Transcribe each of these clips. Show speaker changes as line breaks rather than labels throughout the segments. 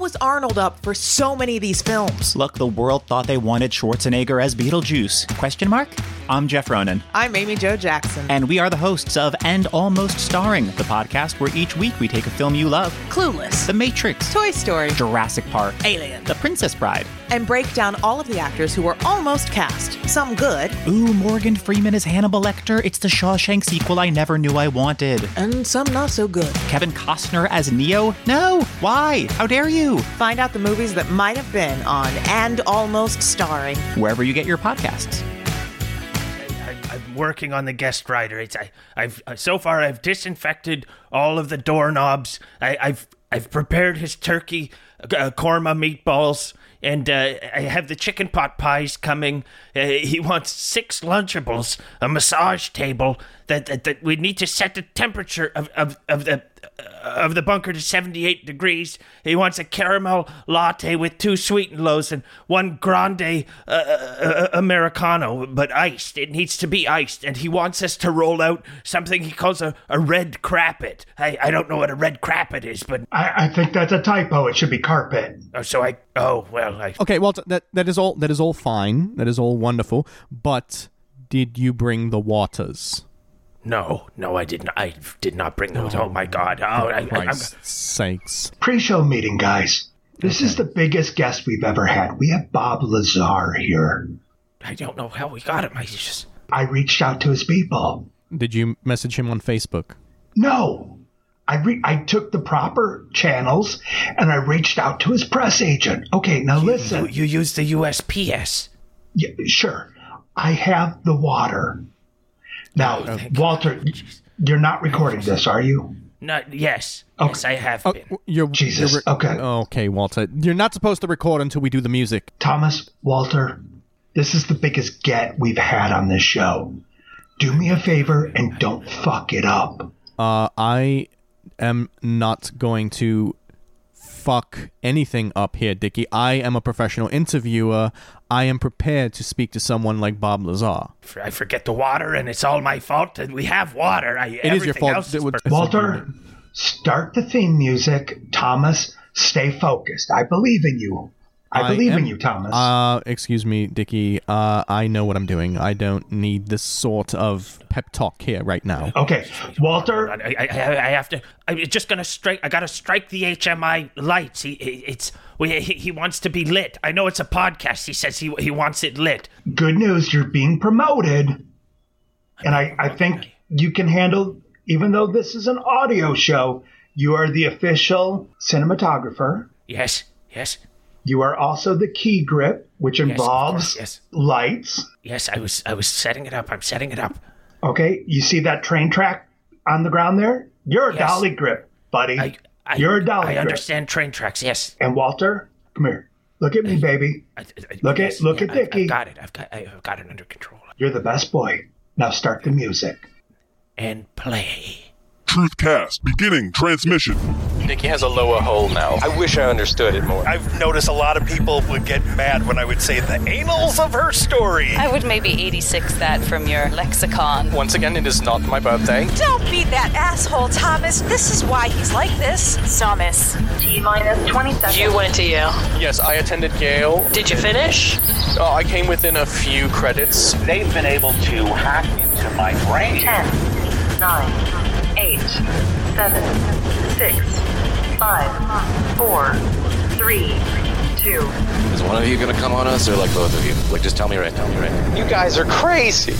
Was Arnold up for so many of these films?
Look, the world thought they wanted Schwarzenegger as Beetlejuice. Question mark? I'm Jeff Ronan.
I'm Amy Jo Jackson.
And we are the hosts of And Almost Starring, the podcast where each week we take a film you love
Clueless,
The Matrix,
Toy Story,
Jurassic Park,
Alien,
The Princess Bride,
and break down all of the actors who were almost cast. Some good.
Ooh, Morgan Freeman as Hannibal Lecter. It's the Shawshank sequel I never knew I wanted.
And some not so good.
Kevin Costner as Neo? No! Why? How dare you?
Find out the movies that might have been on And Almost Starring.
Wherever you get your podcasts.
I, am working on the guest writer. It's I, I've uh, so far I've disinfected all of the doorknobs. I, I've I've prepared his turkey uh, korma meatballs, and uh, I have the chicken pot pies coming. Uh, he wants six Lunchables, a massage table. That, that, that we need to set the temperature of, of, of the of the bunker to 78 degrees. He wants a caramel latte with two sweetened lows and one grande uh, uh, Americano, but iced. It needs to be iced. And he wants us to roll out something he calls a, a red crapet. I, I don't know what a red crapet is, but.
I, I think that's a typo. It should be carpet.
Oh, so I. Oh, well, I.
Okay, well, that, that is all. That is all fine. That is all wonderful. But did you bring the waters?
No, no, I didn't. I did not bring those. Oh, oh my God! Oh, I,
Christ's I, sakes!
Pre-show meeting, guys. This okay. is the biggest guest we've ever had. We have Bob Lazar here.
I don't know how we got him. I just.
I reached out to his people.
Did you message him on Facebook?
No. I re- I took the proper channels and I reached out to his press agent. Okay, now
you,
listen.
You, you used the USPS.
Yeah, sure. I have the water. Now, oh, Walter, you're not recording this, are you?
Not yes. Okay. Yes, I have oh, been.
You're,
Jesus.
You're
re- okay.
Okay, Walter. You're not supposed to record until we do the music.
Thomas, Walter, this is the biggest get we've had on this show. Do me a favor and don't fuck it up.
Uh, I am not going to fuck anything up here, Dickie. I am a professional interviewer. I am prepared to speak to someone like Bob Lazar.
I forget the water, and it's all my fault. And we have water. I,
it is your fault.
Is
Walter, start the theme music. Thomas, stay focused. I believe in you. I, I believe am, in you, Thomas.
Uh, excuse me, Dickie. Uh, I know what I'm doing. I don't need this sort of pep talk here right now.
Okay, Walter.
I, I, I have to. I'm just gonna strike. I gotta strike the HMI lights. He, it's. He, he wants to be lit. I know it's a podcast. He says he he wants it lit.
Good news. You're being promoted, and I I think you can handle. Even though this is an audio show, you are the official cinematographer.
Yes. Yes.
You are also the key grip, which involves
yes, yes.
lights.
Yes, I was I was setting it up. I'm setting it up.
Okay, you see that train track on the ground there? You're a yes. dolly grip, buddy. I, I, You're a dolly.
I
grip.
understand train tracks. Yes.
And Walter, come here. Look at me, baby. I, look yes, at look
yeah,
at Dickie.
I've, got it. I've got I've got it under control.
You're the best boy. Now start the music.
And play.
Truthcast beginning transmission.
Dickie has a lower hole now. I wish I understood it more.
I've noticed a lot of people would get mad when I would say the anals of her story.
I would maybe 86 that from your lexicon.
Once again, it is not my birthday.
Don't be that asshole, Thomas. This is why he's like this.
Thomas.
T minus 20 seconds.
You went to Yale.
Yes, I attended Yale.
Did you finish?
Uh, I came within a few credits.
They've been able to hack into my brain.
10, 9, eight, seven, six, five, four, three, two.
Is one of you gonna come on us, or like both of you? Like, just tell me right now. Right now.
You guys are crazy.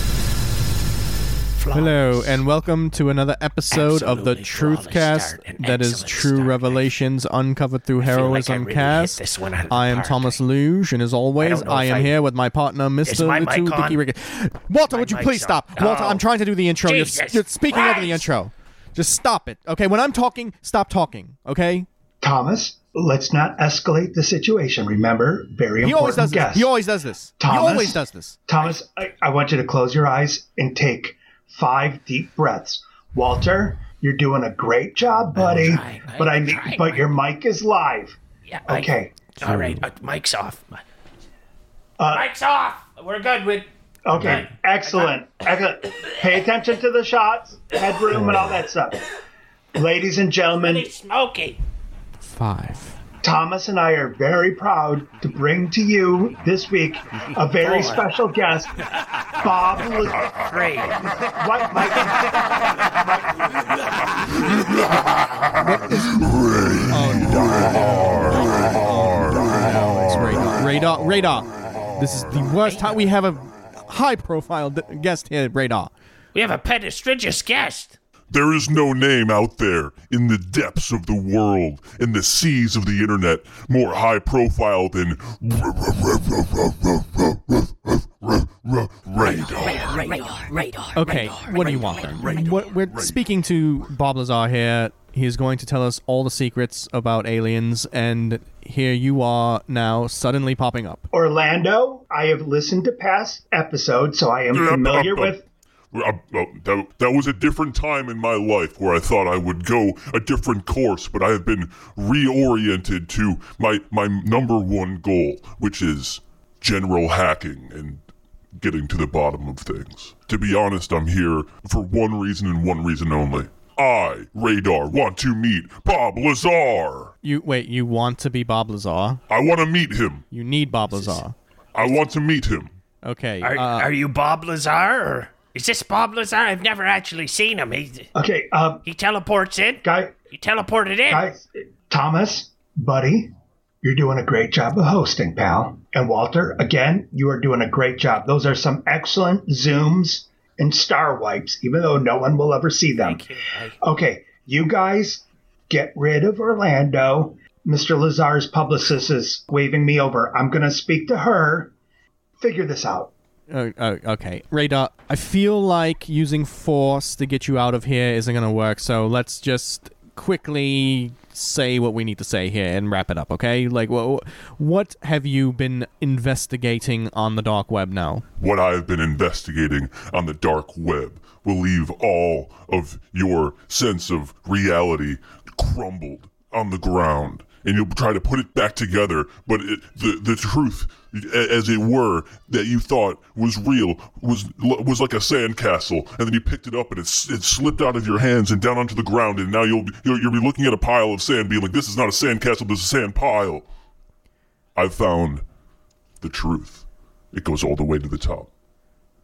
Hello, and welcome to another episode of the
Absolutely flawless
Truthcast that is true
start.
revelations uncovered through
feel like I
heroism
really
cast.
this one out of
I am
park.
Thomas Luge, and as always,
don't
I am
I-
here with my partner, Mr.
my
Little? Dicky Ricky. Walter,
My
would you please
on.
stop? Walter,
Oh.
I'm trying to do the intro. You're, you're speaking over the intro. Just stop it, okay? When I'm talking, stop talking, okay?
Thomas, let's not escalate the situation. Remember, very important
He always does
guest.
this. He always does this.
Thomas?
He always does this.
Thomas, I, I want you to close your eyes and take five deep breaths. Walter, you're doing a great job, buddy.
trying, I'm
but I need,
trying,
but your mic is live.
Yeah. I-
Okay.
all right. Uh, mic's off.
Uh,
mic's off. We're good with.
Okay. Excellent. Excellent. Pay attention to the shots, headroom, and all that stuff. Ladies and gentlemen,
Really smoky.
Five.
Thomas and I are very proud to bring to you this week a very
Four.
special guest, Bob. Lu-
Three.
What, Mike?
Oh, it's radar. Radar. Radar. This is the worst time we have a high-profile d- guest here. Radar.
We have a prestigious guest.
There is no name out there in the depths of the world, in the seas of the internet, more high profile than Radar. Radar. Radar.
Okay, what do you want then? What, we're speaking to Bob Lazar here. He is going to tell us all the secrets about aliens, and here you are now suddenly popping up.
Orlando, I have listened to past episodes, so I am familiar with.
Uh, uh, that, that was a different time in my life where I thought I would go a different course, but I have been reoriented to my my number one goal, which is general hacking and getting to the bottom of things. To be honest, I'm here for one reason and one reason only. I, Radar, want to meet Bob Lazar.
You wait. You want to be Bob Lazar?
I want to meet him.
You need Bob Lazar.
I want to meet him.
Okay.
Are,
uh,
are you Bob Lazar? Or is this Bob Lazar? I've never actually seen him. He,
Okay, uh,
he teleports in.
guy,
He teleported in.
guys, Thomas, buddy, you're doing a great job of hosting, pal. And Walter, again, you are doing a great job. Those are some excellent zooms and star wipes, even though no one will ever see them.
You.
Okay, you guys get rid of Orlando. Mr. Lazar's publicist is waving me over. I'm going to speak to her. Figure this out.
Uh, uh, okay, Radar. I feel like using force to get you out of here isn't gonna work. So let's just quickly say what we need to say here and wrap it up. Okay? Like, wha what have you been investigating on the dark web now?
What I have been investigating on the dark web will leave all of your sense of reality crumbled on the ground. And you'll try to put it back together, but it, the the truth, as it were, that you thought was real was was like a sandcastle, and then you picked it up and it, it slipped out of your hands and down onto the ground, and now you'll you'll, you'll be looking at a pile of sand, being like, "This is not a sandcastle, this is a sand pile." I've found the truth. It goes all the way to the top,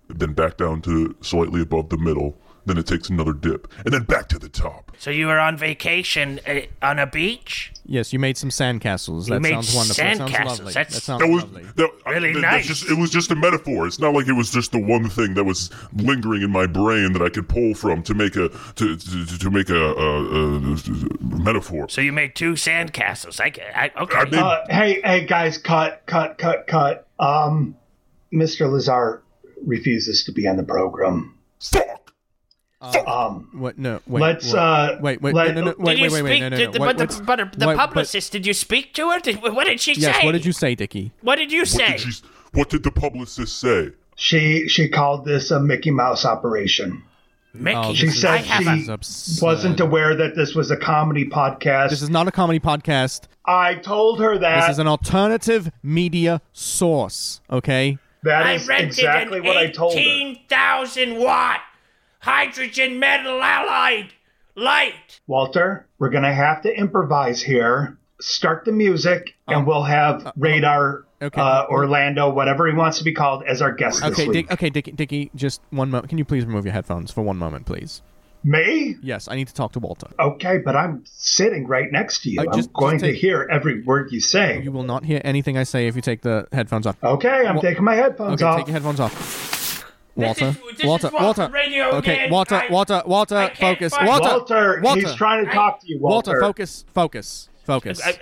then back down to slightly above the middle. Then it takes another dip, and then back to the top.
So you were on vacation uh, on a beach?
Yes, you made some sandcastles.
You
That
made
sounds wonderful. that sounds
sandcastles.
lovely.
That's-
that sounds
That was
lovely.
that,
Really
that-
nice.
Just, it was just a metaphor. It's not like it was just the one thing that was lingering in my brain that I could pull from to make a to to, to make a, a, a metaphor.
So you made two sandcastles. I, I okay.
I made-
Uh, hey, hey, guys, cut, cut, cut, cut. Um, Mr. Lazar refuses to be on the program.
Fuck.
Um,
What? No. Wait.
Let's,
wha-
uh,
Wait. Wait.
let-
no, no, no, wait.
did
Wait.
you
Wait. Wait.
speak
No. No.
to
No.
the,
What-
but the,
what's-
but the
what- what-
publicist? did you speak to her? Did, what did she say?
Yes. What did you say, Dickie?
What did you
What
say?
did, she, what did the publicist say?
she she called this a Mickey Mouse operation.
Mickey,
Oh,
She
This is-
said
I have
she
is absurd.
wasn't aware that this was a comedy podcast.
This is not a comedy podcast.
I told her that.
This is an alternative media source. Okay.
that
I
is
rented
exactly
an
what I told her.
18,000 watt hydrogen metal alloyed light.
Walter, we're gonna have to improvise here. Start the music, and we'll have Radar
Um, okay.
uh, Orlando, whatever he wants to be called, as our guest this
Okay.
week.
Dick, okay. Dickie. Dickie. Just one moment. Can you please remove your headphones for one moment, please?
Me?
Yes. I need to talk to Walter.
Okay, but I'm sitting right next to you.
Uh,
I'm
just-
going
just
to hear every word you say.
You will not hear anything I say if you take the headphones off.
Okay, I'm
Well-
taking my headphones off.
Okay.
off.
Take your headphones off. Walter,
is- this
Walter,
Walter
Walter.
Radio
okay,
again.
Walter,
I-
Walter, Walter,
I
focus. Walter,
Walter,
Walter,
he's trying to talk to you,
Walter,
Walter.
focus, focus, focus,
I-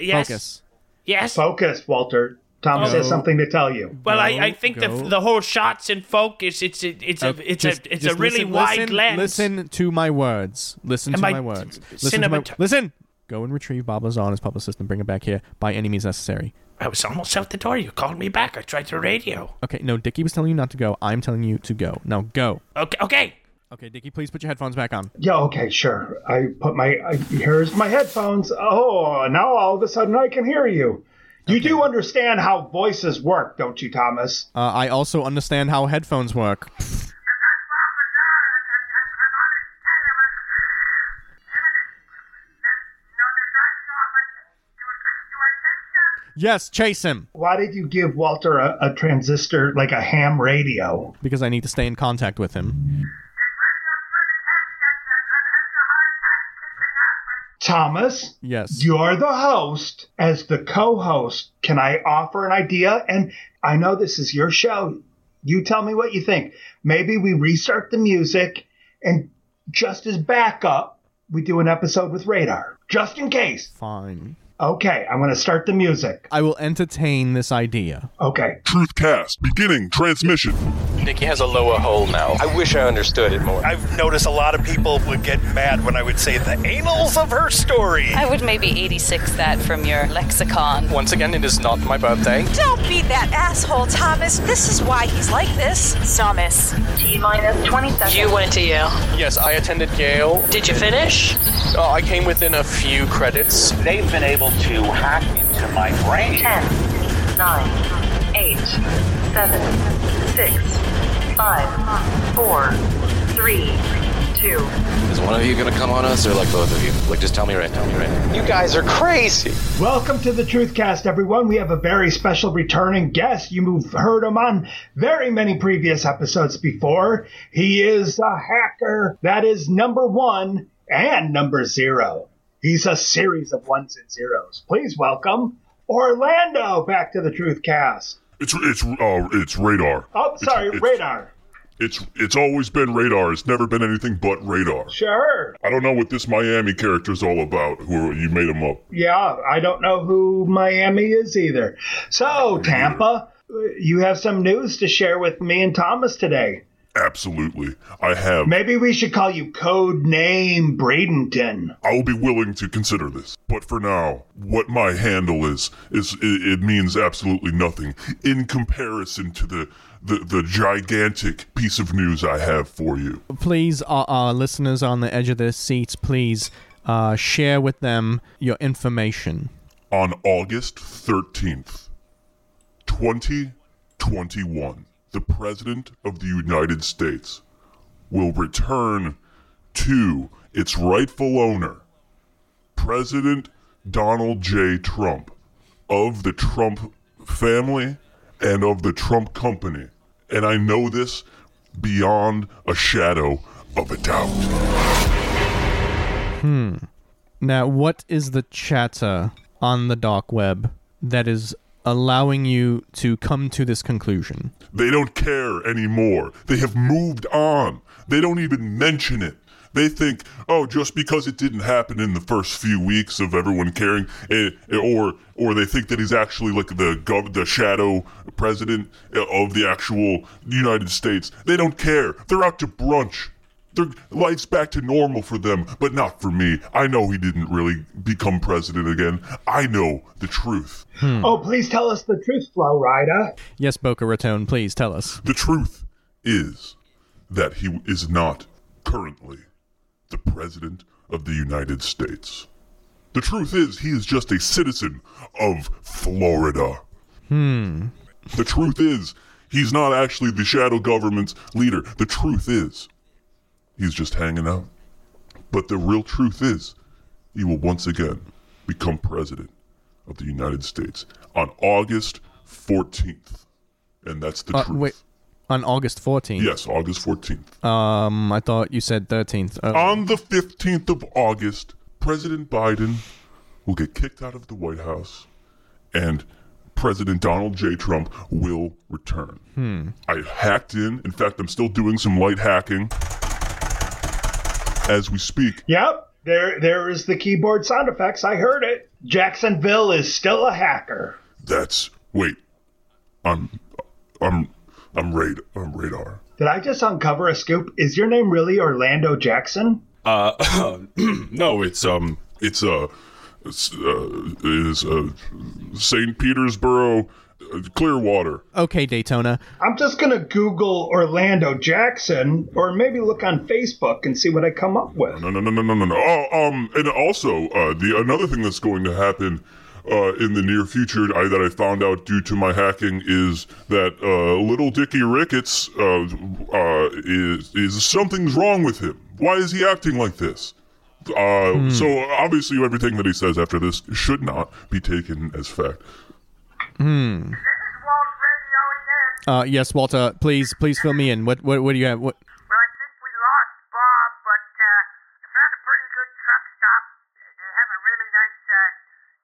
yes.
focus.
Yes.
Focus, Walter. Thomas
Go.
has something to tell you.
Well, I,
Go,
I think the
go.
the whole shots in focus. It's a it's a it's
just-
a it's
just
a really
listen,
wide
listen,
lens.
Listen to my words. Listen
Am
to
I
my words. Listen to my,
cinemat-
listen. Go and retrieve Bob Lazar and his publicist and bring him back here by any means necessary.
I was almost out the door. You called me back. I tried the radio.
Okay, no, Dickie was telling you not to go. I'm telling you to go. Now go.
Okay, okay.
Okay, Dickie, please put your headphones back on.
Yeah, okay, sure. I put my I, here's my headphones. Oh, now all of a sudden I can hear you. You do understand how voices work, don't you, Thomas?
Uh, I also understand how headphones work. Yes, chase him.
Why did you give Walter a, a transistor like a ham radio?
Because I need to stay in contact with him.
Thomas,
Yes.
you're the host. As the co-host, can I offer an idea? And I know this is your show. You tell me what you think. Maybe we restart the music and just as backup, we do an episode with Radar. Just in case.
Fine.
Okay, I'm going to start the music.
I will entertain this idea.
Okay.
Truthcast beginning transmission.
Dickie has a lower hole now. I wish I understood it more.
I've noticed a lot of people would get mad when I would say the anals of her story.
I would maybe 86 that from your lexicon.
Once again, it is not my birthday.
Don't be that asshole, Thomas. This is why he's like this.
Thomas.
T minus 20 seconds.
You went to Yale.
Yes, I attended Yale.
Did you finish?
Uh, I came within a few credits.
They've been able to hack into my brain.
10, 9, 8, 7, 6, 5, 4, 3, 2.
Is one of you gonna come on us, or like both of you? Like, just tell me right. Tell me right.
You guys are crazy.
Welcome to the Truthcast, everyone. We have a very special returning guest. You've heard him on very many previous episodes before. He is a hacker that is number one and number zero. He's a series of ones and zeros. Please welcome Orlando back to the Truthcast.
It's it's uh it's radar.
Oh, sorry,
it's,
radar.
It's it's always been radar. It's never been anything but radar.
Sure.
I don't know what this Miami character is all about. Who you made him up?
Yeah, I don't know who Miami is either. So, Tampa, you have some news to share with me and Thomas today.
Absolutely, I have.
Maybe we should call you Code Name Bradenton.
I will be willing to consider this, but for now, what my handle is is it, it means absolutely nothing in comparison to the, the the gigantic piece of news I have for you.
Please, our, our listeners on the edge of their seats, please uh, share with them your information.
On August thirteenth, twenty twenty one, the President of the United States will return to its rightful owner, President Donald J. Trump, of the Trump family and of the Trump company. And I know this beyond a shadow of a doubt.
Hmm. Now, what is the chatter on the dark web that is allowing you to come to this conclusion?
They don't care anymore. They have moved on. They don't even mention it. They think, oh, just because it didn't happen in the first few weeks of everyone caring, eh, eh, or or they think that he's actually like the gov- the shadow president eh, of the actual United States. They don't care. They're out to brunch. Their life's back to normal for them, but not for me. I know he didn't really become president again. I know the truth.
Oh, please tell us the truth, Flo Rida.
Yes, Boca Raton, please tell us.
The truth is that he is not currently the President of the United States. The truth is, he is just a citizen of Florida.
Hmm.
The truth is, he's not actually the shadow government's leader. The truth is, he's just hanging out. But the real truth is, he will once again become President of the United States on August 14th. And that's the
Uh,
truth.
wait, on August 14th?
Yes, August 14th.
Um, I thought you said 13th. Uh,
On the 15th of August, President Biden will get kicked out of the White House and President Donald J. Trump will return.
Hmm.
I hacked in. In fact, I'm still doing some light hacking as we speak.
Yep. There, there is the keyboard sound effects. I heard it. Jacksonville is still a hacker.
That's wait. I'm, I'm, I'm radar. I'm radar.
Did I just uncover a scoop? Is your name really Orlando Jackson?
Uh, no, it's um, it's uh, it's, uh, it is uh, Saint Petersboro, uh, Clearwater.
Okay, Daytona.
I'm just gonna Google Orlando Jackson, or maybe look on Facebook and see what I come up with.
No, no, no, no, no, no, no. Oh, um, and also, uh, the another thing that's going to happen. Uh, in the near future, I, that I found out due to my hacking is that uh, little Dickie Ricketts uh, uh, is is something's wrong with him. Why is he acting like this? Uh, So obviously, everything that he says after this should not be taken as fact.
Hmm. Uh, yes, Walter. Please, please fill me in. What, what, what do you have? What? Well, I think we lost Bob, but uh, no, uh,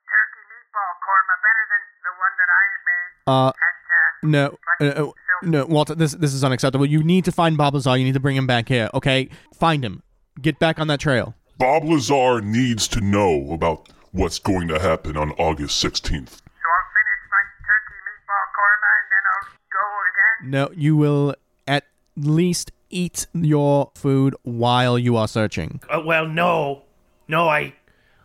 turkey meatball korma, better than the one that I made. uh, at, uh no. no, Walter. This this is unacceptable. You need to find Bob Lazar. You need to bring him back here. Okay, find him. Get back on that trail.
Bob Lazar needs to know about what's going to happen on August 16th.
No, you will at least eat your food while you are searching.
Uh, well, no, no, I,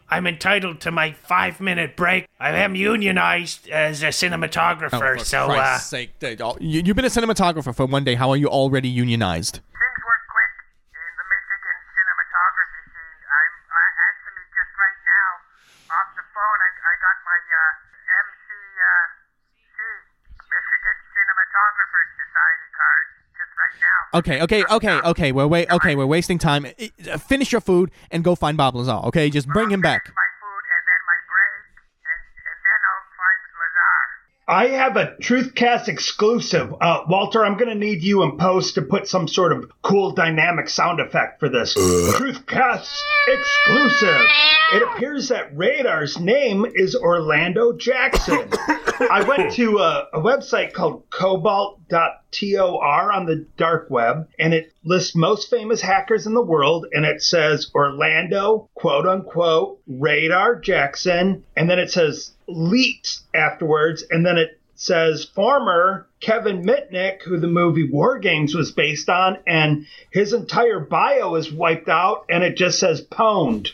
I'm entitled to my five-minute break. I am unionized as a cinematographer,
Oh, for
so uh,
Christ's sake, oh, you, you've been a cinematographer for one day. How are you already unionized? Okay, okay, okay, okay. We're wait. Okay, we're wasting time. Finish your food and go find Bob Lazar. Okay, just bring him back.
I have a Truthcast exclusive. Uh, Walter, I'm going to need you in post to put some sort of cool dynamic sound effect for this. Truthcast exclusive. It appears that Radar's name is Orlando Jackson. I went to a, a website called cobalt.tor on the dark web, and it lists most famous hackers in the world, and it says Orlando, quote unquote, Radar Jackson, and then it says leaked afterwards, and then it says former Kevin Mitnick, who the movie War Games was based on, and his entire bio is wiped out, and it just says pwned.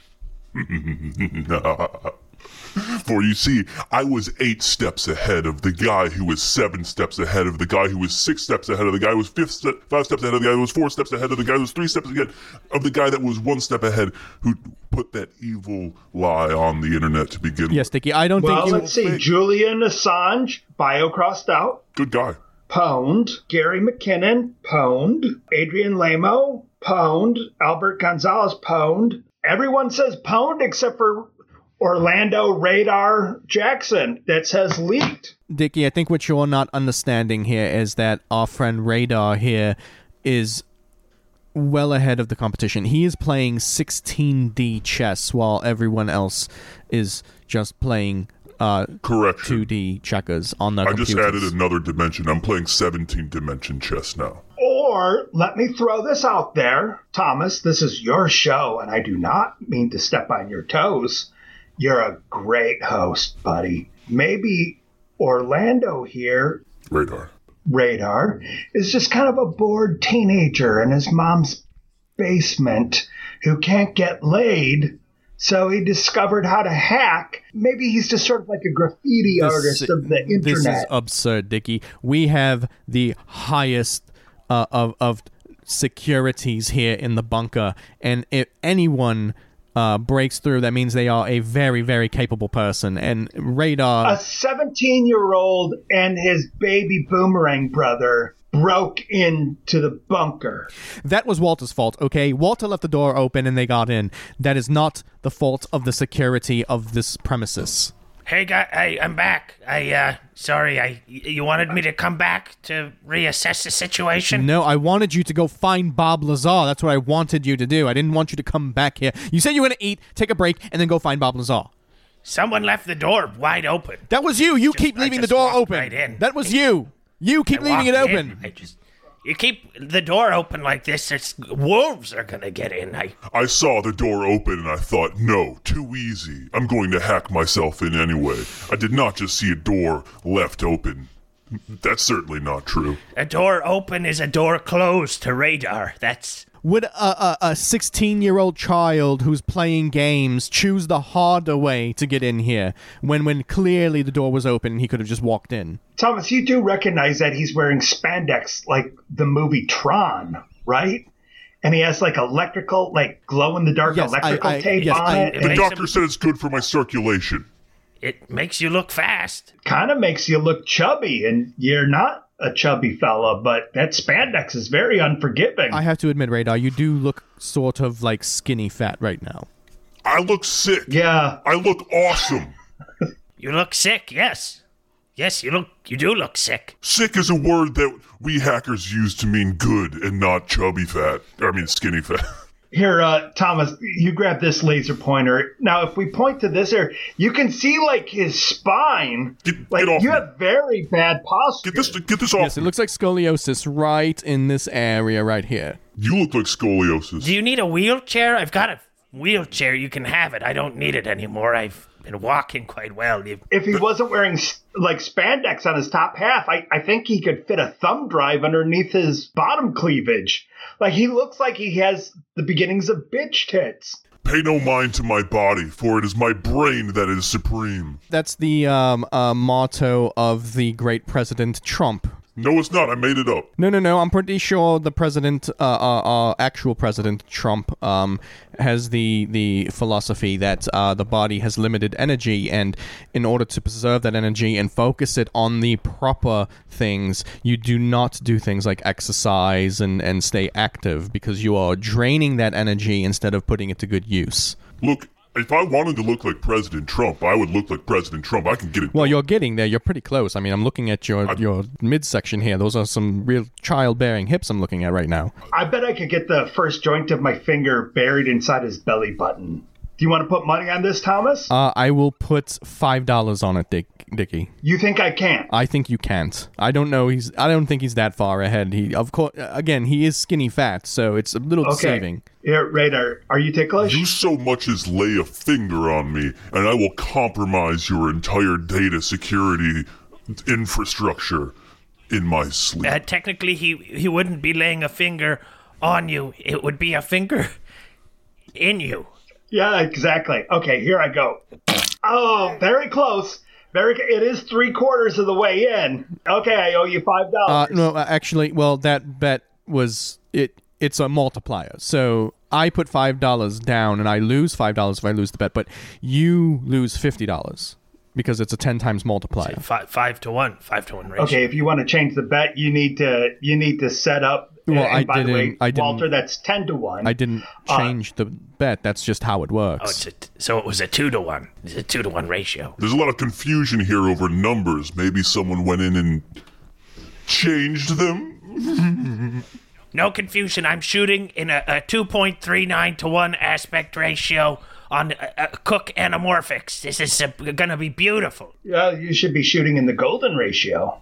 For you see, I was eight steps ahead of the guy who was seven steps ahead of the guy who was six steps ahead of the guy who was fifth step, five steps ahead of the guy who was four steps ahead of the guy who was three steps ahead of the guy that was one step ahead who put that evil lie on the internet to begin with.
Yes, Dickie. I don't
well,
think you.
let's see. Julian Assange, bio crossed out.
Good guy.
Pwned. Gary McKinnon, pwned. Adrian Lamo, pwned. Albert Gonzalez, pwned. Everyone says pwned except for Orlando Radar Jackson that says leaked.
Dickie, I think what you're not understanding here is that our friend Radar here is well ahead of the competition. He is playing 16D chess while everyone else is just playing uh,
Correct.
2D checkers on the
I just added another dimension. I'm playing 17 dimension chess now.
Or let me throw this out there, Thomas. This is your show, and I do not mean to step on your toes. You're a great host, buddy. Maybe Orlando here,
Radar.
Radar, is just kind of a bored teenager in his mom's basement who can't get laid. So he discovered how to hack. Maybe he's just sort of like a graffiti
This-
artist of the internet.
This is absurd, Dicky. We have the highest uh, of of securities here in the bunker, and if anyone uh, breaks through, that means they are a very, very capable person. And radar.
a 17 year old and his baby boomerang brother broke into the bunker.
That was Walter's fault, okay? Walter left the door open and they got in. That is not the fault of the security of this premises.
Hey, guy, hey, I'm back. I, uh, sorry, I, you wanted me to come back to reassess the situation?
No, I wanted you to go find Bob Lazar. That's what I wanted you to do. I didn't want you to come back here. You said you were going to eat, take a break, and then go find Bob Lazar.
Someone left the door wide open.
That was you. You keep leaving the door open.
right.
That was you. You keep
I
leaving it open.
in, I just you keep the door open like this. It's wolves are gonna get in. I
I saw the door open and I thought, no, too easy. I'm going to hack myself in anyway. I did not just see a door left open. That's certainly not true.
a door open is a door closed to radar. That's
Would a a 16 year old child who's playing games choose the harder way to get in here when when clearly the door was open and he could have just walked in?
Thomas, you do recognize that he's wearing spandex like the movie Tron, right? And he has like electrical, like glow in the dark
Yes,
electrical
I-
tape
yes,
on
I-
it.
The
and
doctor said it's good for my circulation.
it makes you look fast.
kind of makes you look chubby, and you're not a chubby fella, but that spandex is very unforgiving.
I have to admit, Radar, you do look sort of like skinny fat right now.
I look sick.
yeah,
I look awesome.
You look sick. Yes, yes, you look. You do look sick.
Sick is a word that we hackers use to mean good and not chubby fat. I mean skinny fat.
Here, uh, Thomas, you grab this laser pointer. Now, if we point to this area, you can see like his spine.
Get,
Like
get off
you
me.
have very bad posture.
Get this get this off.
Yes, it looks like scoliosis right in this area right here.
you look like scoliosis.
Do you need a wheelchair? I've got a wheelchair. You can have it. I don't need it anymore. I've been walking quite well. You,
if he wasn't wearing like spandex on his top half, I, I think he could fit a thumb drive underneath his bottom cleavage. Like he looks like he has the beginnings of bitch tits.
Pay no mind to my body, for it is my brain that is supreme.
That's the um, uh, motto of the great President Trump.
No, it's not. I made it up.
No, no, no. I'm pretty sure the president, uh, uh, uh, actual President Trump, um, has the the philosophy that uh, the body has limited energy, and in order to preserve that energy and focus it on the proper things, you do not do things like exercise and and stay active because you are draining that energy instead of putting it to good use.
Look, if I wanted to look like President Trump, I would look like President Trump. I can get it.
Well, you're getting there. You're pretty close. I mean, I'm looking at your your midsection here. Those are some real childbearing hips I'm looking at right now.
I bet I could get the first joint of my finger buried inside his belly button. Do you want to put money on this, Thomas?
Uh, I will put five dollars on it, Dick, Dickie.
you think I can't?
I think you can't. I don't know. He's. I don't think he's that far ahead. He, of course, again, he is skinny fat, so it's a little
Okay.
deceiving.
Here, Radar, are you ticklish?
You so much as lay a finger on me, and I will compromise your entire data security infrastructure in my sleep.
uh, technically, he he wouldn't be laying a finger on you. It would be a finger in you.
Yeah, exactly. Okay, here I go. Oh, very close. Very. It is three quarters of the way in. Okay, I owe you five
Uh,
dollars.
no, uh, actually, well, that bet was it. It's a multiplier. So I put five dollars down, and I lose five dollars if I lose the bet. But you lose fifty dollars because it's a ten times multiplier.
Five five to one. Five to one ratio.
Okay, if you want to change the bet, you need to you need to set up.
Well,
and
I
by the way,
didn't- I didn't-
Walter, that's ten to one.
I didn't
Uh,
change the bet. That's just how it
Oh,
works.
it's a, so it was a two to one. It's a two to one ratio.
There's a lot of confusion here over numbers. Maybe someone went in and changed them.
No confusion. I'm shooting in a, a 2.39 to 1 aspect ratio on uh, uh, Cooke Anamorphics. This is uh, going to be beautiful.
Yeah, you should be shooting in the golden ratio.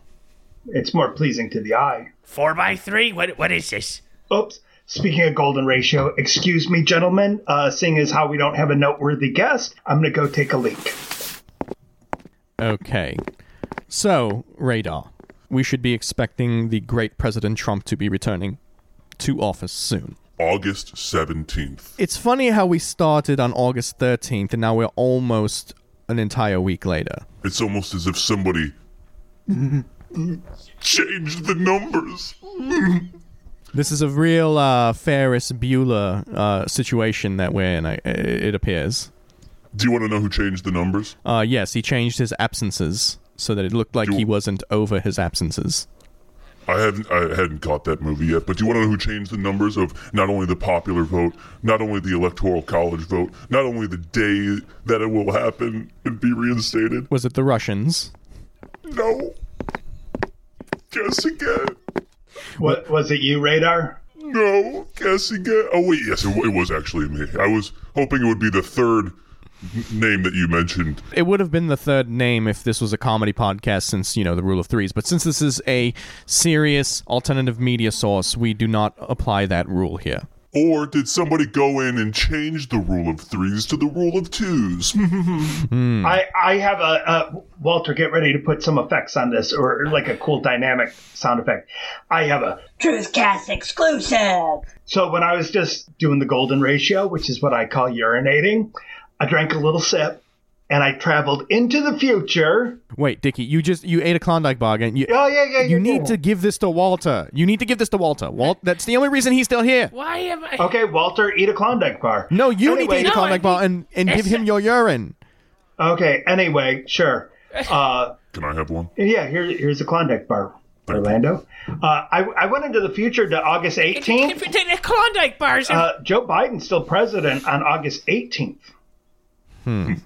It's more pleasing to the eye.
4 by 3 What What is this?
Oops. Speaking of golden ratio, excuse me, gentlemen. Uh, seeing as how we don't have a noteworthy guest, I'm gonna go take a leak.
Okay. So, radar. We should be expecting the great President Trump to be returning to office soon.
August 17th.
It's funny how we started on August 13th and now we're almost an entire week later.
It's almost as if somebody changed the numbers.
This is a real uh, Ferris Bueller uh, situation that we're in, I- it appears.
Do you want to know who changed the numbers?
Uh, yes, he changed his absences so that it looked like he wasn't over his absences.
I hadn't I hadn't caught that movie yet, but do you want to know who changed the numbers of not only the popular vote, not only the electoral college vote, not only the day that it will happen and be reinstated?
Was it the Russians?
No. Guess again.
What was it? You radar?
No. Guess again. Oh wait, yes, it, it was actually me. I was hoping it would be the third name that you mentioned.
It would have been the third name if this was a comedy podcast, since you know the rule of threes. But since this is a serious alternative media source, we do not apply that rule here.
Or did somebody go in and change the rule of threes to the rule of twos?
I, I have a, uh Walter. Get ready to put some effects on this, or like a cool dynamic sound effect. I have a
Truthcast exclusive.
So when I was just doing the golden ratio, which is what I call urinating, I drank a little sip, and I traveled into the future.
Wait, Dickie, you just you ate a Klondike bar and You,
Oh yeah, yeah.
you
yeah,
need
yeah.
to give this to Walter. You need to give this to Walter. Walt, that's the only reason he's still here.
Why am I?
Okay, Walter, eat a Klondike bar.
No, you need to
Anyway-
eat a Klondike bar and, and give him your urine.
Okay. Anyway, sure. Uh,
Can I have one?
yeah. Here, here's a Klondike bar, Orlando. Uh, I, I went into the future to August 18th.
The Klondike bars.
Uh, Joe Biden's still president on August 18th.
Hmm.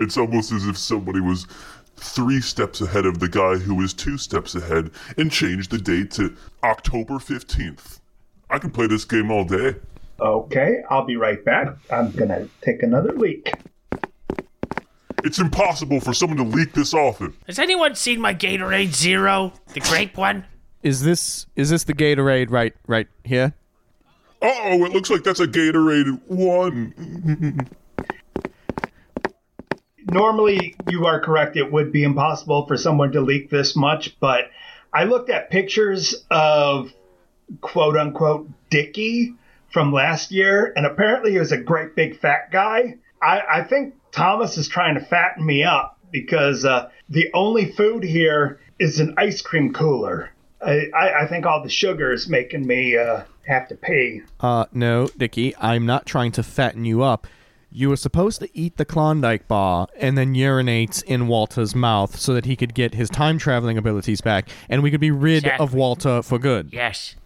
it's almost as if somebody was three steps ahead of the guy who was two steps ahead and changed the date to October 15th. I can play this game all day.
Okay, I'll be right back. I'm gonna take another leak.
It's impossible for someone to leak this often.
Has anyone seen my Gatorade Zero, the grape one?
Is this is this the Gatorade right right here?
Oh, it looks like that's a Gatorade one.
Normally, you are correct. It would be impossible for someone to leak this much, but I looked at pictures of quote unquote Dickie from last year, and apparently he was a great big fat guy. I, I think Thomas is trying to fatten me up because uh, the only food here is an ice cream cooler. I, I, I think all the sugar is making me uh, have to pay.
Uh, no, Dickie, I'm not trying to fatten you up. You were supposed to eat the Klondike bar and then urinate in Walter's mouth so that he could get his time traveling abilities back and we could be rid of Walter for good.
Yes.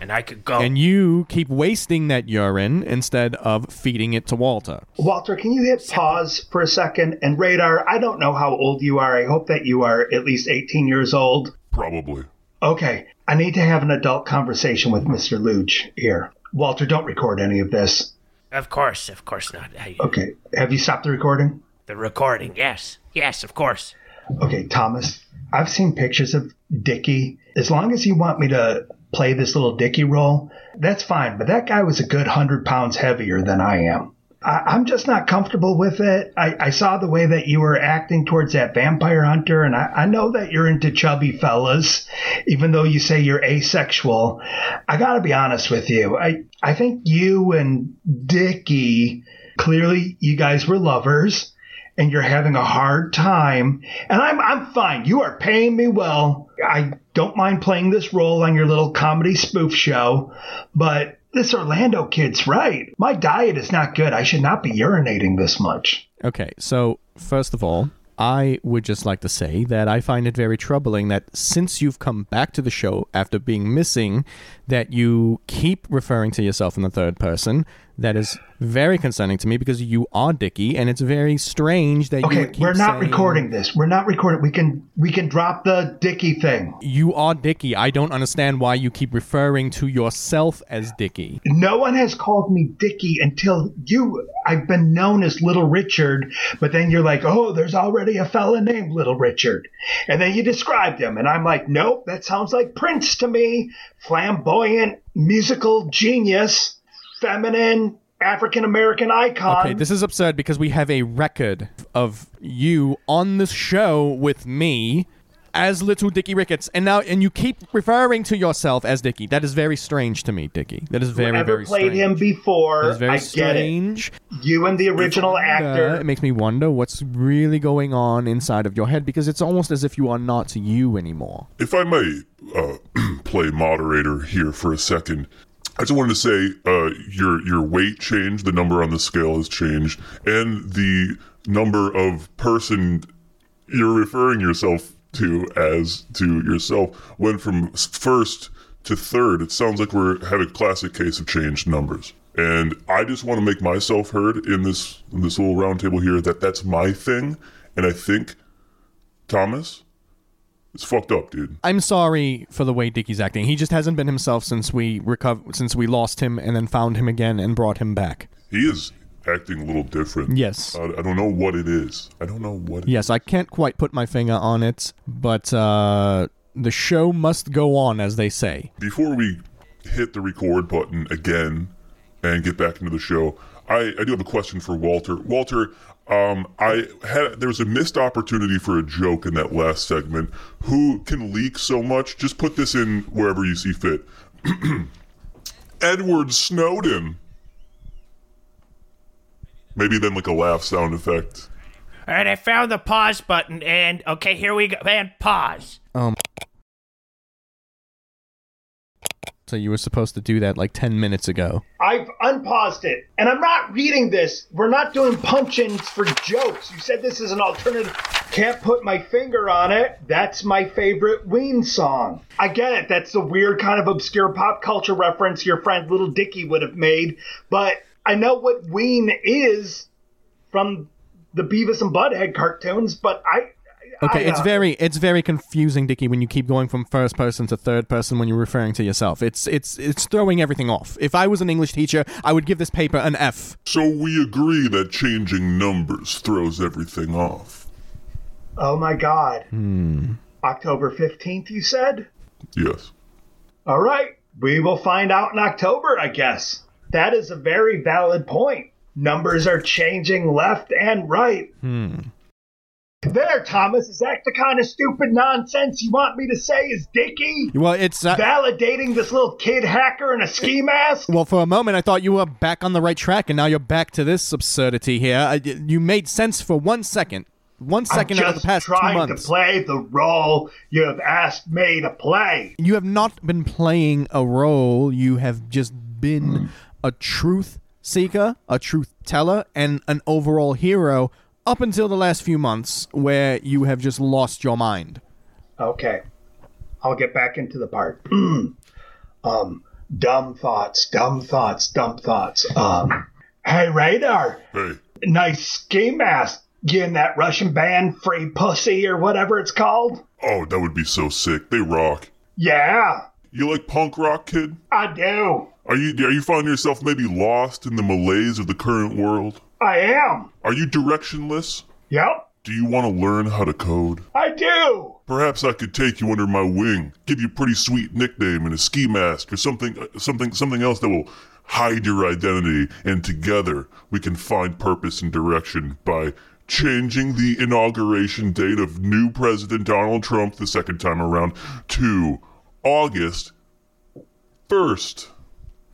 And I could go.
And you keep wasting that urine instead of feeding it to Walter.
Walter, can you hit pause for a second? And Radar, I don't know how old you are. I hope that you are at least 18 years old.
Probably.
Okay, I need to have an adult conversation with Mr. Luge here. Walter, don't record any of this.
Of course, of course not. I,
Okay, have you stopped the recording?
the recording, yes. Yes, of course.
Okay, Thomas, I've seen pictures of Dickie. As long as you want me to play this little Dickie role, that's fine. But that guy was a good hundred pounds heavier than I am. I, I'm just not comfortable with it. I, I saw the way that you were acting towards that vampire hunter, and I, I know that you're into chubby fellas, even though you say you're asexual. I gotta be honest with you. I, I think you and Dickie, clearly you guys were lovers and you're having a hard time, and I'm I'm fine. You are paying me well. I don't mind playing this role on your little comedy spoof show, but this Orlando kid's right. My diet is not good. I should not be urinating this much.
Okay, so first of all, I would just like to say that I find it very troubling that since you've come back to the show after being missing, that you keep referring to yourself in the third person. That is very concerning to me because you are Dickie, and it's very strange that you
Okay, we're not
saying-
recording this. We're not recording. We can we can drop the Dickie thing.
You are Dickie. I don't understand why you keep referring to yourself as Dickie.
No one has called me Dickie until you. I've been known as Little Richard, but then you're like, oh, there's already a fella named Little Richard. And then you described him, and I'm like, nope, that sounds like Prince to me. Flamboyant, musical genius, feminine, African American icon.
Okay, this is absurd because we have a record of you on this show with me as little Dickie Ricketts, and now and you keep referring to yourself as Dickie. That is very strange to me, Dickie. That is very
Whoever
very
played
strange.
him before,
That is very
I get
strange.
it. You and the original
Uh,
actor.
it makes me wonder what's really going on inside of your head because it's almost as if you are not you anymore.
If I may uh, play moderator here for a second, I just wanted to say uh, your your weight changed, the number on the scale has changed, and the number of person you're referring yourself to as to yourself went from first to third. It sounds like we're have a classic case of changed numbers. And I just want to make myself heard in this in this little round table here that that's my thing. And I think Thomas, It's fucked up, dude.
I'm sorry for the way Dickie's acting. He just hasn't been himself since we recover since we lost him and then found him again and brought him back.
He is acting a little different.
Yes.
I, I don't know what it is. I don't know what. It
Yes, I can't quite put my finger on it, but uh, the show must go on, as they say.
Before we hit the record button again and get back into the show, I, I do have a question for Walter. Walter, um, I had there was a missed opportunity for a joke in that last segment. Who can leak so much? Just put this in wherever you see fit. Edward Snowden. Maybe then like a laugh sound effect.
All right, I found the pause button, and okay, here we go. And pause.
Um. So you were supposed to do that like ten minutes ago.
I've unpaused it, and I'm not reading this. We're not doing punch-ins for jokes. You said this is an alternative. Can't put my finger on it. That's my favorite Ween song. I get it. That's a weird kind of obscure pop culture reference your friend Little Dickie would have made, but I know what Ween is from the Beavis and Butthead cartoons. But I.
Okay,
I,
it's
uh,
very it's very confusing, Dickie, when you keep going from first person to third person when you're referring to yourself. It's it's it's throwing everything off. If I was an English teacher, I would give this paper an F.
So we agree that changing numbers throws everything off.
Oh my God.
Hmm.
October 15th, you said?
Yes.
All right. We will find out in October, I guess. That is a very valid point. Numbers are changing left and right.
Hmm.
There, Thomas. Is that the kind of stupid nonsense you want me to say is Dickie?
Well, it's uh,
Validating this little kid hacker in a ski mask?
well for a moment I thought you were back on the right track, and now you're back to this absurdity here. I, you made sense for one second, one second out of the past two months.
trying to play the role you have asked me to play.
You have not been playing a role. You have just been a truth seeker, a truth teller, and an overall hero up until the last few months where you have just lost your mind.
Okay. I'll get back into the part. um, dumb thoughts, dumb thoughts, dumb thoughts. Um, hey, Radar.
Hey.
Nice ski mask. Getting that Russian band, Free Pussy, or whatever it's called?
Oh, that would be so sick. They rock.
Yeah,
You like punk rock, kid?
I do.
Are you are you finding yourself maybe lost in the malaise of the current world?
I am.
Are you directionless?
Yep,
Do you want to learn how to code?
I do.
Perhaps I could take you under my wing, give you a pretty sweet nickname and a ski mask or something something something else that will hide your identity and together we can find purpose and direction by changing the inauguration date of new president Donald Trump the second time around to August 1st.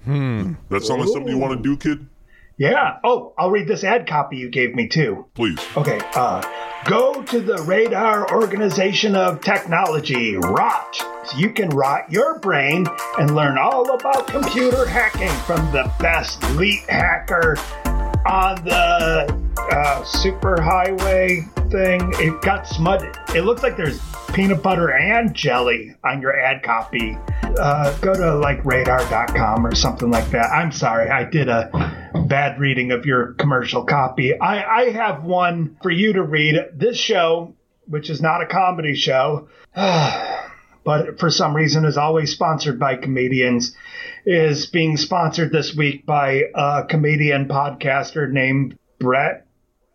Hmm.
That sound like something you want to do, kid?
Yeah. Oh, I'll read this ad copy you gave me too.
Please.
Okay, uh, go to the Radar Organization of Technology, ROT, so you can rot your brain and learn all about computer hacking from the best elite hacker on the uh, superhighway thing. It got smudged. It looks like there's peanut butter and jelly on your ad copy. Uh, go to like radar.com or something like that. I'm sorry, I did a bad reading of your commercial copy. I, I have one for you to read. This show, which is not a comedy show, but for some reason is always sponsored by comedians, is being sponsored this week by a comedian podcaster named Brett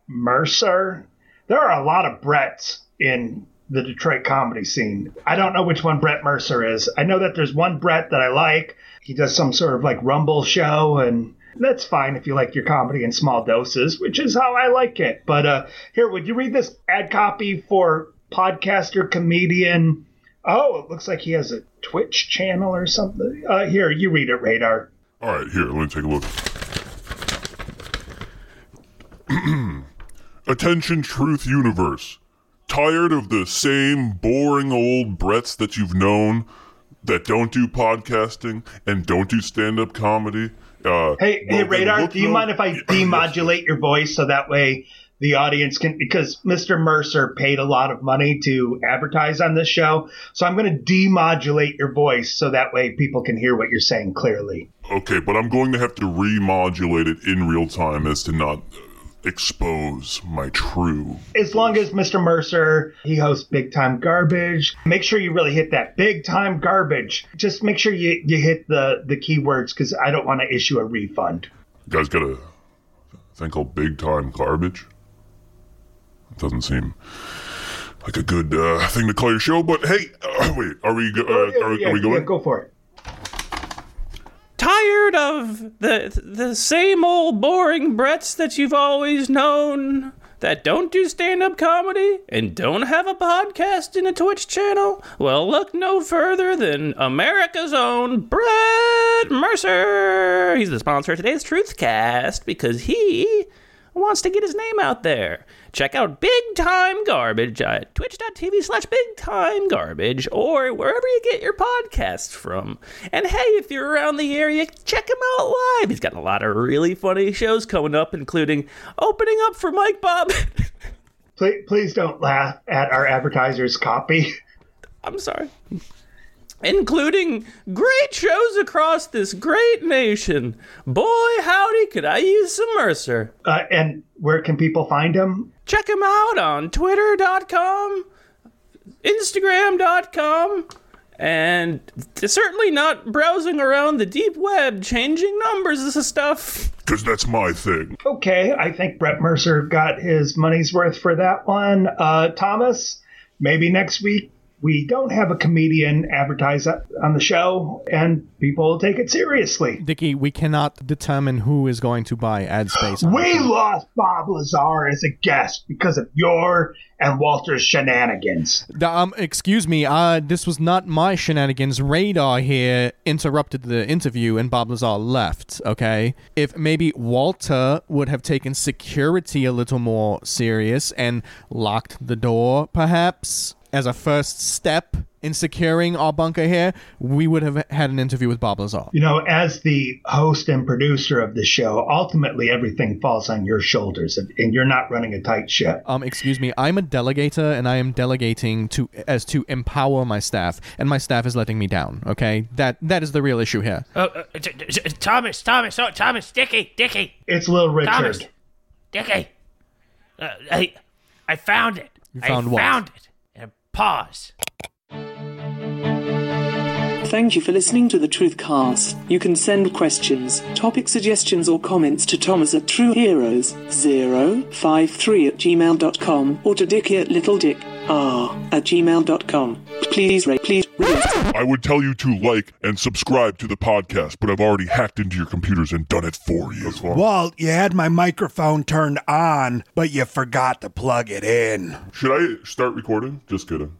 Mercer. There are a lot of Bretts in the Detroit comedy scene. I don't know which one Brett Mercer is. I know that there's one Brett that I like. He does some sort of like Rumble show, and that's fine if you like your comedy in small doses, which is how I like it. But uh, here, would you read this ad copy for podcaster comedian? Oh, it looks like he has a Twitch channel or something. Uh, here, you read it, Radar.
All right, here, let me take a look. Attention, Truth Universe. Tired of the same boring old Bretts that you've known that don't do podcasting and don't do stand up comedy? Uh,
Hey, hey,
well,
Radar, do you
no-
mind if I demodulate your voice so that way the audience can? Because Mr. Mercer paid a lot of money to advertise on this show, so I'm going to demodulate your voice so that way people can hear what you're saying clearly.
Okay, but I'm going to have to remodulate it in real time as to not expose my true.
As long as Mr. Mercer, he hosts Big Time Garbage. Make sure you really hit that big time garbage. Just make sure you, you hit the, the keywords because I don't want to issue a refund.
You guys got a thing called big time garbage? It doesn't seem like a good uh, thing to call your show, but hey, uh, wait, are we, uh,
yeah,
are,
yeah,
are we going?
yeah, go for it.
Tired of the the same old boring Bretts that you've always known that don't do stand up comedy and don't have a podcast and a Twitch channel? Well, look no further than America's own Brett Mercer. He's the sponsor of today's Truthcast because he wants to get his name out there. Check out Big Time Garbage at twitch.tv slash big time garbage or wherever you get your podcasts from. And hey, if you're around the area, check him out live. He's got a lot of really funny shows coming up, including opening up for Mike Bob.
Please, please don't laugh at our advertiser's copy.
I'm sorry. Including great shows across this great nation. Boy, howdy, could I use some Mercer.
Uh, and where can people find him?
Check him out on twitter.com, instagram.com, and certainly not browsing around the deep web changing numbers and stuff.
Because that's my thing.
Okay, I think Brett Mercer got his money's worth for that one. Uh, Thomas, maybe next week we don't have a comedian advertise on the show and people will take it seriously.
Dickie, we cannot determine who is going to buy ad space.
We lost Bob Lazar as a guest because of your and Walter's shenanigans.
Um, excuse me. Uh, this was not my shenanigans. Radar here interrupted the interview, and Bob Lazar left. Okay, if maybe Walter would have taken security a little more serious and locked the door, perhaps as a first step in securing our bunker here, we would have had an interview with Bob Lazar.
You know, as the host and producer of the show, ultimately everything falls on your shoulders and, and you're not running a tight ship.
Um, excuse me. I'm a delegator, and I am delegating to as to empower my staff, and my staff is letting me down. Okay, that that is the real issue here.
Uh, uh, t- t- t- Thomas, Thomas, oh, Thomas, Dickie, Dickie.
It's Little Richard.
Thomas, Dickie. Uh, I, I found it.
You found
I
what?
found it. Pause.
Thank you for listening to the Truthcast. You can send questions, topic suggestions, or comments to Thomas at TrueHeroes053 at gmail.com or to Dickie at LittleDickR at gmail.com. Please rate, please rate.
I would tell you to like and subscribe to the podcast, but I've already hacked into your computers and done it for you.
Walt, you had my microphone turned on, but you forgot to plug it in.
Should I start recording? Just kidding.